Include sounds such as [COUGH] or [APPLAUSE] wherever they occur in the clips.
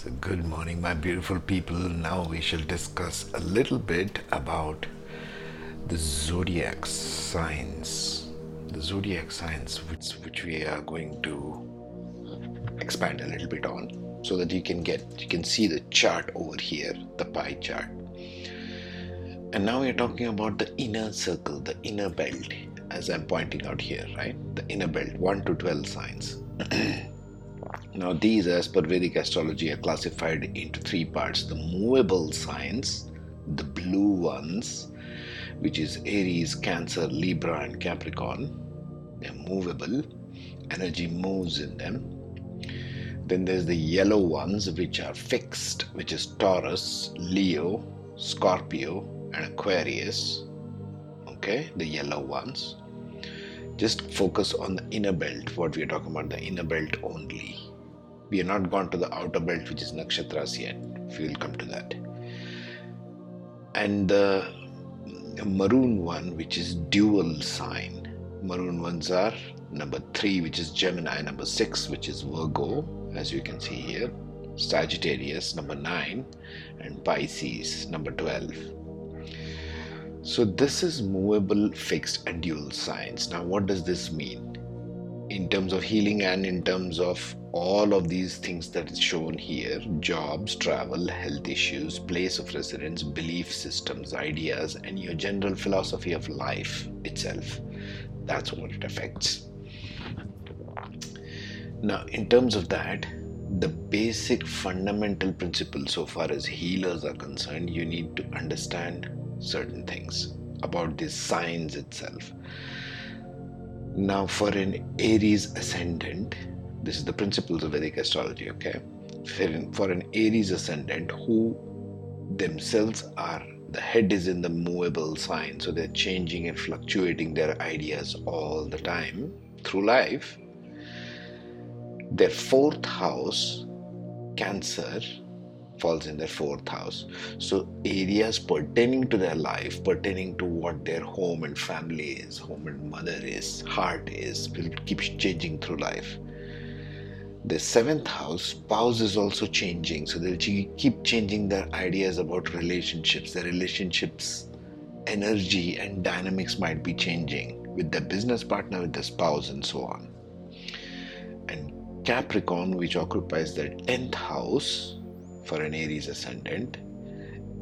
So, good morning, my beautiful people. Now we shall discuss a little bit about the zodiac signs. The zodiac signs, which, which we are going to expand a little bit on, so that you can get you can see the chart over here, the pie chart. And now we're talking about the inner circle, the inner belt, as I'm pointing out here, right? The inner belt, 1 to 12 signs. [CLEARS THROAT] now, these, as per Vedic astrology, are classified into three parts the movable signs, the blue ones, which is Aries, Cancer, Libra, and Capricorn. They're movable, energy moves in them. Then there's the yellow ones, which are fixed, which is Taurus, Leo, Scorpio, and Aquarius. Okay, the yellow ones just focus on the inner belt what we are talking about the inner belt only. We are not gone to the outer belt which is nakshatras yet. We will come to that. And the maroon one which is dual sign. Maroon ones are number 3 which is gemini number 6 which is virgo as you can see here. Sagittarius number 9 and pisces number 12 so this is movable, fixed, and dual signs. Now, what does this mean? In terms of healing and in terms of all of these things that is shown here jobs, travel, health issues, place of residence, belief systems, ideas, and your general philosophy of life itself. That's what it affects. Now, in terms of that, the basic fundamental principle so far as healers are concerned, you need to understand certain things about the signs itself. Now, for an Aries ascendant, this is the principles of Vedic astrology, okay? For an Aries ascendant who themselves are the head is in the movable sign, so they're changing and fluctuating their ideas all the time through life. Their fourth house, Cancer, falls in their fourth house. So, areas pertaining to their life, pertaining to what their home and family is, home and mother is, heart is, will keep changing through life. The seventh house, spouse is also changing. So, they'll keep changing their ideas about relationships. Their relationships, energy, and dynamics might be changing with their business partner, with their spouse, and so on. And Capricorn, which occupies the 10th house, for an Aries ascendant,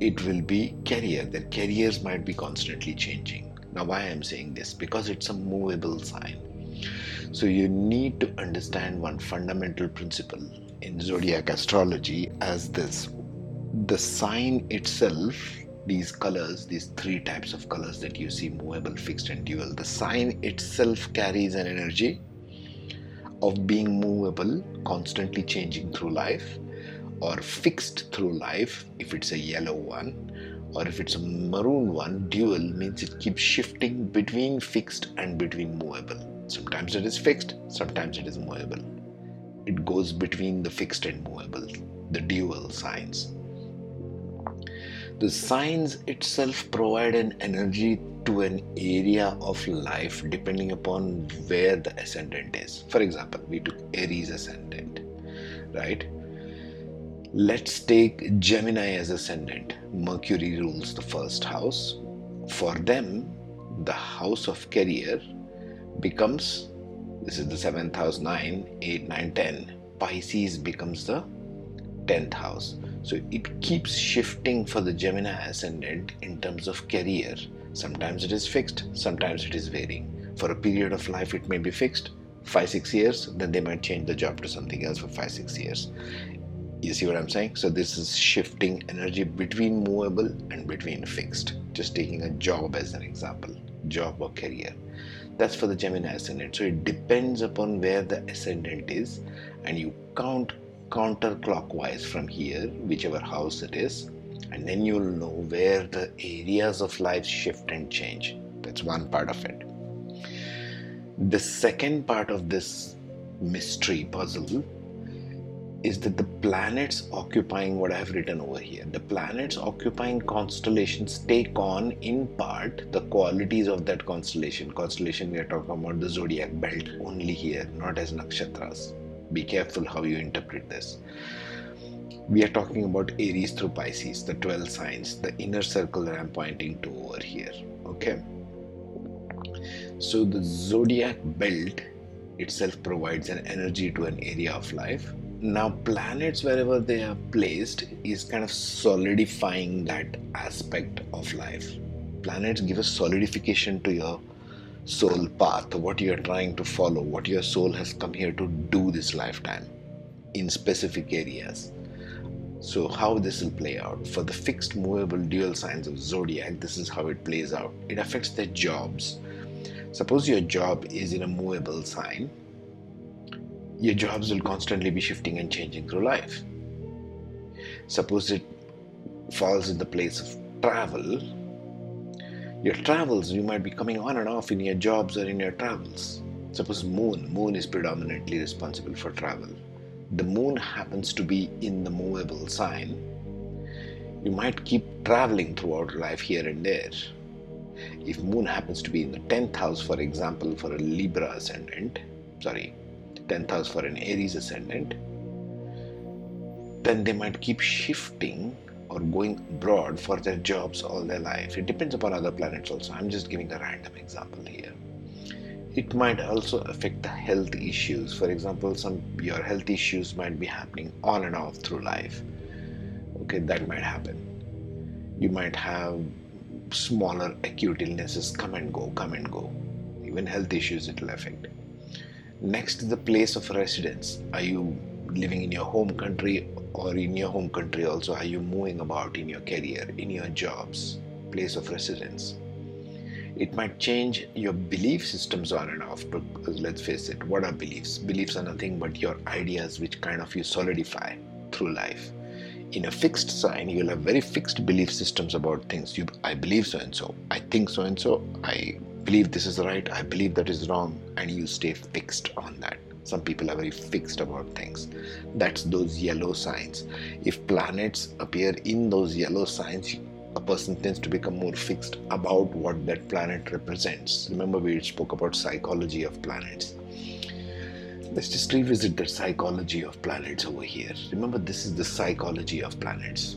it will be career. Their careers might be constantly changing. Now, why I'm saying this? Because it's a movable sign. So, you need to understand one fundamental principle in zodiac astrology as this the sign itself, these colors, these three types of colors that you see movable, fixed, and dual, the sign itself carries an energy of being movable, constantly changing through life, or fixed through life if it's a yellow one or if it's a maroon one dual means it keeps shifting between fixed and between movable. Sometimes it is fixed sometimes it is movable. It goes between the fixed and movable the dual signs. The signs itself provide an energy to an area of life depending upon where the ascendant is. For example we took aries ascendant right Let's take Gemini as ascendant. Mercury rules the first house. For them, the house of career becomes this is the seventh house 9, 8, 9, 10. Pisces becomes the 10th house. So it keeps shifting for the Gemini ascendant in terms of career. Sometimes it is fixed, sometimes it is varying. For a period of life, it may be fixed, five, six years, then they might change the job to something else for five, six years. You see what I'm saying? So this is shifting energy between movable and between fixed. Just taking a job as an example, job or career. That's for the Gemini ascendant. So it depends upon where the ascendant is, and you count counterclockwise from here, whichever house it is, and then you'll know where the areas of life shift and change. That's one part of it. The second part of this mystery puzzle is that the planets occupying what I've written over here, the planets occupying constellations take on in part the qualities of that constellation. Constellation, we are talking about the zodiac belt only here, not as nakshatras. Be careful how you interpret this. we are talking about Aries through Pisces, the 12 signs, the inner circle that I'm pointing to over here. Okay. So the zodiac belt itself provides an energy to an area of life. Now, planets, wherever they are placed, is kind of solidifying that aspect of life. Planets give a solidification to your soul path, what you are trying to follow, what your soul has come here to do this lifetime in specific areas. So, how this will play out for the fixed, movable, dual signs of zodiac, this is how it plays out. It affects their jobs. Suppose your job is in a movable sign, your jobs will constantly be shifting and changing through life. Suppose it falls in the place of travel, your travels, you might be coming on and off in your jobs or in your travels. Suppose moon, moon is predominantly responsible for travel the moon happens to be in the movable sign, you might keep traveling throughout life here and there. If moon happens to be in the 10th house, for example, for a Libra ascendant, sorry, 10th house for an Aries ascendant, then they might keep shifting or going abroad for their jobs all their life. It depends upon other planets also. I'm just giving a random example here. It might also affect the health issues. For example some your health issues might be happening on and off through life. Okay that might happen. You might have smaller acute illnesses come and go come and go. Even health issues it will affect next is the place of residence are you living in your home country or in your home country also? Are you moving about in your career in your jobs place of residence? It might change your belief systems on and off because uh, let's face it what are beliefs? Beliefs are nothing but your ideas which kind of you solidify through life. In a fixed sign you'll have very fixed belief systems about things. You i believe so and so. I think so and so. I believe this is right i believe that is wrong and you stay fixed on that some people are very fixed about things that's those yellow signs if planets appear in those yellow signs a person tends to become more fixed about what that planet represents. Remember, we spoke about psychology of planets. Let's just revisit the psychology of planets over here. Remember, this is the psychology of planets,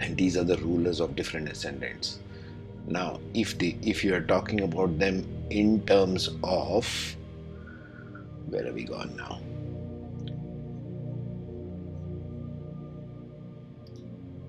and these are the rulers of different ascendants. Now, if the if you are talking about them in terms of where are we gone now?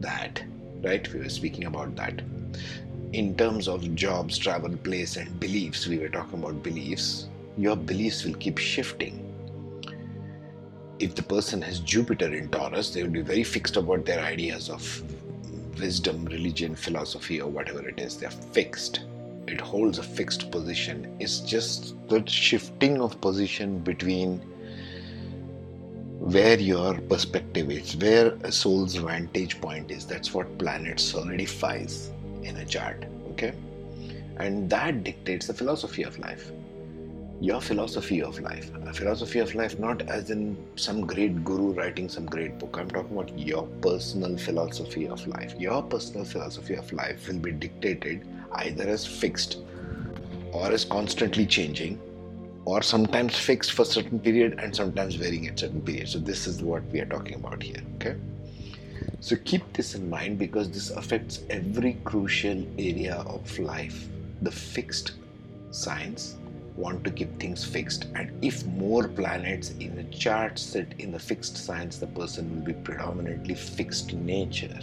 That right? We were speaking about that. In terms of jobs, travel, place, and beliefs, we were talking about beliefs. Your beliefs will keep shifting. If the person has Jupiter in Taurus, they will be very fixed about their ideas of wisdom, religion, philosophy, or whatever it is. They're fixed. It holds a fixed position. It's just the shifting of position between where your perspective is, where a soul's vantage point is. That's what planet solidifies in a chart. Okay? And that dictates the philosophy of life. Your philosophy of life. A philosophy of life, not as in some great guru writing some great book. I'm talking about your personal philosophy of life. Your personal philosophy of life will be dictated either as fixed or as constantly changing or sometimes fixed for certain period and sometimes varying at certain periods. So this is what we are talking about here. Okay. So keep this in mind because this affects every crucial area of life. The fixed signs want to keep things fixed, and if more planets in the chart sit in the fixed signs, the person will be predominantly fixed in nature.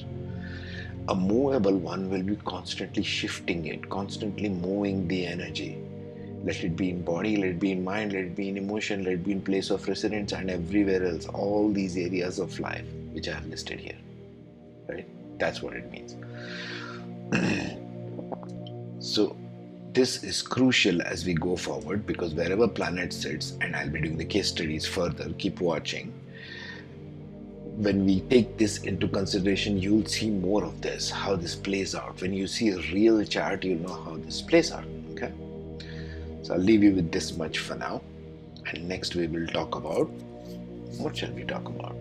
A movable one will be constantly shifting it, constantly moving the energy. Let it be in body let it be in mind let it be in emotion let it be in place of residence and everywhere else. All these areas of life which i have listed here right? That's what it means. [CLEARS THROAT] So this is crucial as we go forward because wherever planet sits and i'll be doing the case studies further keep watching when we take this into consideration you'll see more of this how this plays out when you see a real chart you'll know how this plays out okay so I'll leave you with this much for now. And next we will talk about what shall we talk about?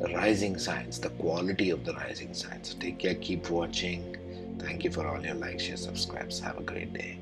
The rising signs, the quality of the rising signs. Take care, keep watching. Thank you for all your likes, your subscribes. Have a great day.